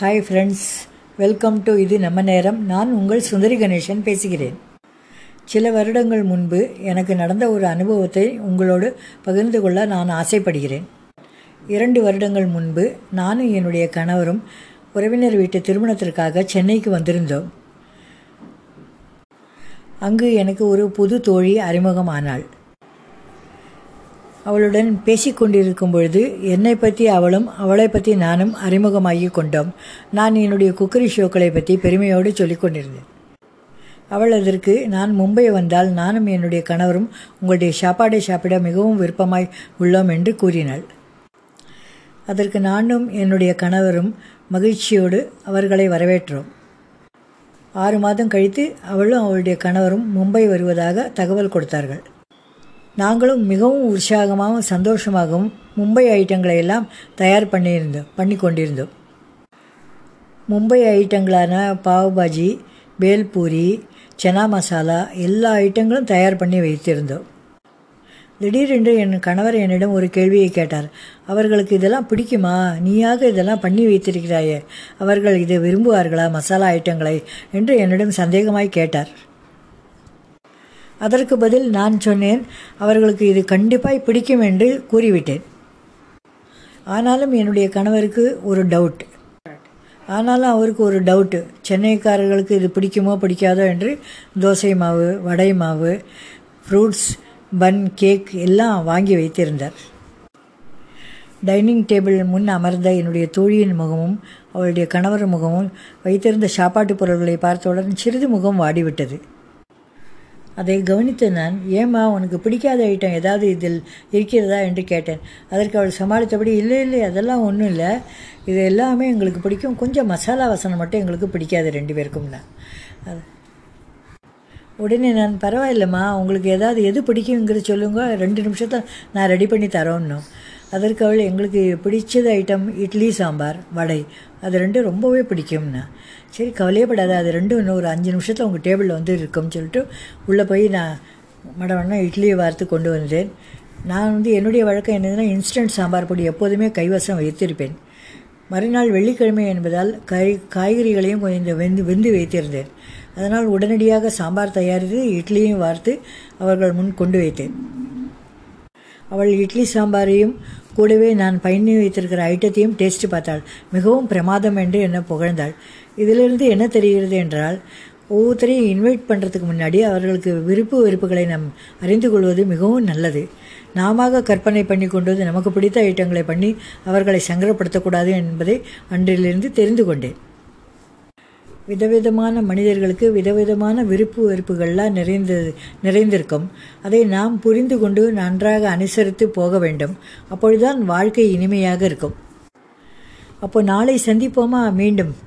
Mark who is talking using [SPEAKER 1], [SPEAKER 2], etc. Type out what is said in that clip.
[SPEAKER 1] Hi friends welcome to இது நம்ம நேரம். நான் உங்கள் சுந்தரி கணேசன் பேசுகிறேன். சில வருடங்கள் முன்பு எனக்கு நடந்த ஒரு அனுபவத்தை உங்களோடு பகிர்ந்து கொள்ள நான் ஆசைப்படுகிறேன். இரண்டு வருடங்கள் முன்பு நானும் என்னுடைய கணவரும் உறவினர் வீட்டு திருமணத்திற்காக சென்னைக்கு வந்திருந்தோம். அங்கு எனக்கு ஒரு புது தோழி அறிமுகமானாள். அவளுடன் பேசிக்கொண்டிருக்கும் பொழுது என்னை பற்றி அவளும் அவளை பற்றி நானும் அறிமுகமாகி கொண்டோம். நான் என்னுடைய குக்கரி ஷோக்களை பற்றி பெருமையோடு சொல்லிக் கொண்டிருந்தேன். அவள் அதற்கு நான் மும்பை வந்தால் நானும் என்னுடைய கணவரும் உங்களுடைய சாப்பாடை சாப்பிட மிகவும் விருப்பமாய் உள்ளோம் என்று கூறினாள். அதற்கு நானும் என்னுடைய கணவரும் மகிழ்ச்சியோடு அவர்களை வரவேற்றோம். ஆறு மாதம் கழித்து அவளும் அவளுடைய கணவரும் மும்பை வருவதாக தகவல் கொடுத்தார்கள். நாங்களும் மிகவும் உற்சாகமாகவும் சந்தோஷமாகவும் மும்பை ஐட்டங்களை எல்லாம் தயார் பண்ணியிருந்தோம் பண்ணி கொண்டிருந்தோம் மும்பை ஐட்டங்களான பாவ் பாஜி பேல்பூரி சனா மசாலா எல்லா ஐட்டங்களும் தயார் பண்ணி வைத்திருந்தோம். திடீரென்று என் கணவர் என்னிடம் ஒரு கேள்வியை கேட்டார். அவர்களுக்கு இதெல்லாம் பிடிக்குமா? நீயாக இதெல்லாம் பண்ணி வைத்திருக்கிறாயே. அவர்கள் இதை விரும்புவார்களா மசாலா ஐட்டங்களை? என்று என்னிடம் சந்தேகமாய் கேட்டார். அதற்கு பதில் நான் சொன்னேன் அவர்களுக்கு இது கண்டிப்பாய் பிடிக்கும் என்று கூறிவிட்டேன். ஆனாலும் என்னுடைய கணவருக்கு ஒரு டவுட் ஆனாலும் அவருக்கு ஒரு டவுட்டு சென்னைக்காரர்களுக்கு இது பிடிக்குமோ பிடிக்காதோ என்று தோசை மாவு வடை மாவு ஃப்ரூட்ஸ் பன் கேக் எல்லாம் வாங்கி வைத்திருந்தார். டைனிங் டேபிள் முன் அமர்ந்த என்னுடைய தோழியின் முகமும் அவளுடைய கணவர் முகமும் வைத்திருந்த சாப்பாட்டு பொருட்களை பார்த்தவுடன் சிறிது முகம் வாடிவிட்டது. அதை கவனித்த நான் ஏம்மா உனக்கு பிடிக்காத ஐட்டம் ஏதாவது இதில் இருக்கிறதா? என்று கேட்டேன். அதற்கு அவள் சமாளித்தபடி இல்லை இல்லை அதெல்லாம் ஒன்றும் இல்லை. இது எல்லாமே எங்களுக்கு பிடிக்கும். கொஞ்சம் மசாலா வசனம் மட்டும் எங்களுக்கு பிடிக்காது ரெண்டு பேருக்கும்னா அது. உடனே நான் பரவாயில்லம்மா உங்களுக்கு ஏதாவது எது பிடிக்குங்கிறது சொல்லுங்க. ரெண்டு நிமிஷத்தில் நான் ரெடி பண்ணி தரோன்னும் அதற்கு அவள் எங்களுக்கு பிடிச்சது ஐட்டம் இட்லி சாம்பார் வடை. அது ரெண்டும் ரொம்பவே பிடிக்கும்னா. சரி கவலையப்படாத. அது ரெண்டும் இன்னும் ஒரு அஞ்சு நிமிஷத்தில் உங்கள் டேபிளில் வந்து இருக்கும்னு சொல்லிட்டு உள்ளே போய் நான் மடவண்ணா இட்லியை வார்த்து கொண்டு வந்தேன். நான் வந்து என்னுடைய வழக்கம் என்னதுன்னா இன்ஸ்டன்ட் சாம்பார் பொடி எப்போதுமே கைவசம் வைத்திருப்பேன். மறுநாள் வெள்ளிக்கிழமை என்பதால் காய் காய்கறிகளையும் கொஞ்சம் வெந்து வெந்து வைத்திருந்தேன். அதனால் உடனடியாக சாம்பார் தயாரித்து இட்லியும் வார்த்து அவர்கள் முன் கொண்டு வைத்தேன். அவள் இட்லி சாம்பாரையும் கூடவே நான் பயணி வைத்திருக்கிற ஐட்டத்தையும் டேஸ்ட் பார்த்தாள். மிகவும் பிரமாதம் என்று என்னை புகழ்ந்தாள். இதிலிருந்து என்ன தெரிகிறது என்றால் ஒவ்வொருத்தரையும் இன்வைட் பண்ணுறதுக்கு முன்னாடி அவர்களுக்கு விருப்பு வெறுப்புகளை நாம் அறிந்து கொள்வது மிகவும் நல்லது. நாம கற்பனை பண்ணி கொண்டு வந்து நமக்கு பிடித்த ஐட்டங்களை பண்ணி அவர்களை சங்கரப்படுத்தக்கூடாது என்பதை அன்றிலிருந்து தெரிந்து கொண்டேன். விதவிதமான மனிதர்களுக்கு விதவிதமான விருப்பு வெறுப்புகள்லாம் நிறைந்தது நிறைந்திருக்கும். அதை நாம் புரிந்து கொண்டு நன்றாக அனுசரித்து போக வேண்டும். அப்பொழுதுதான் வாழ்க்கை இனிமையாக இருக்கும். அப்போ நாளை சந்திப்போமா மீண்டும்?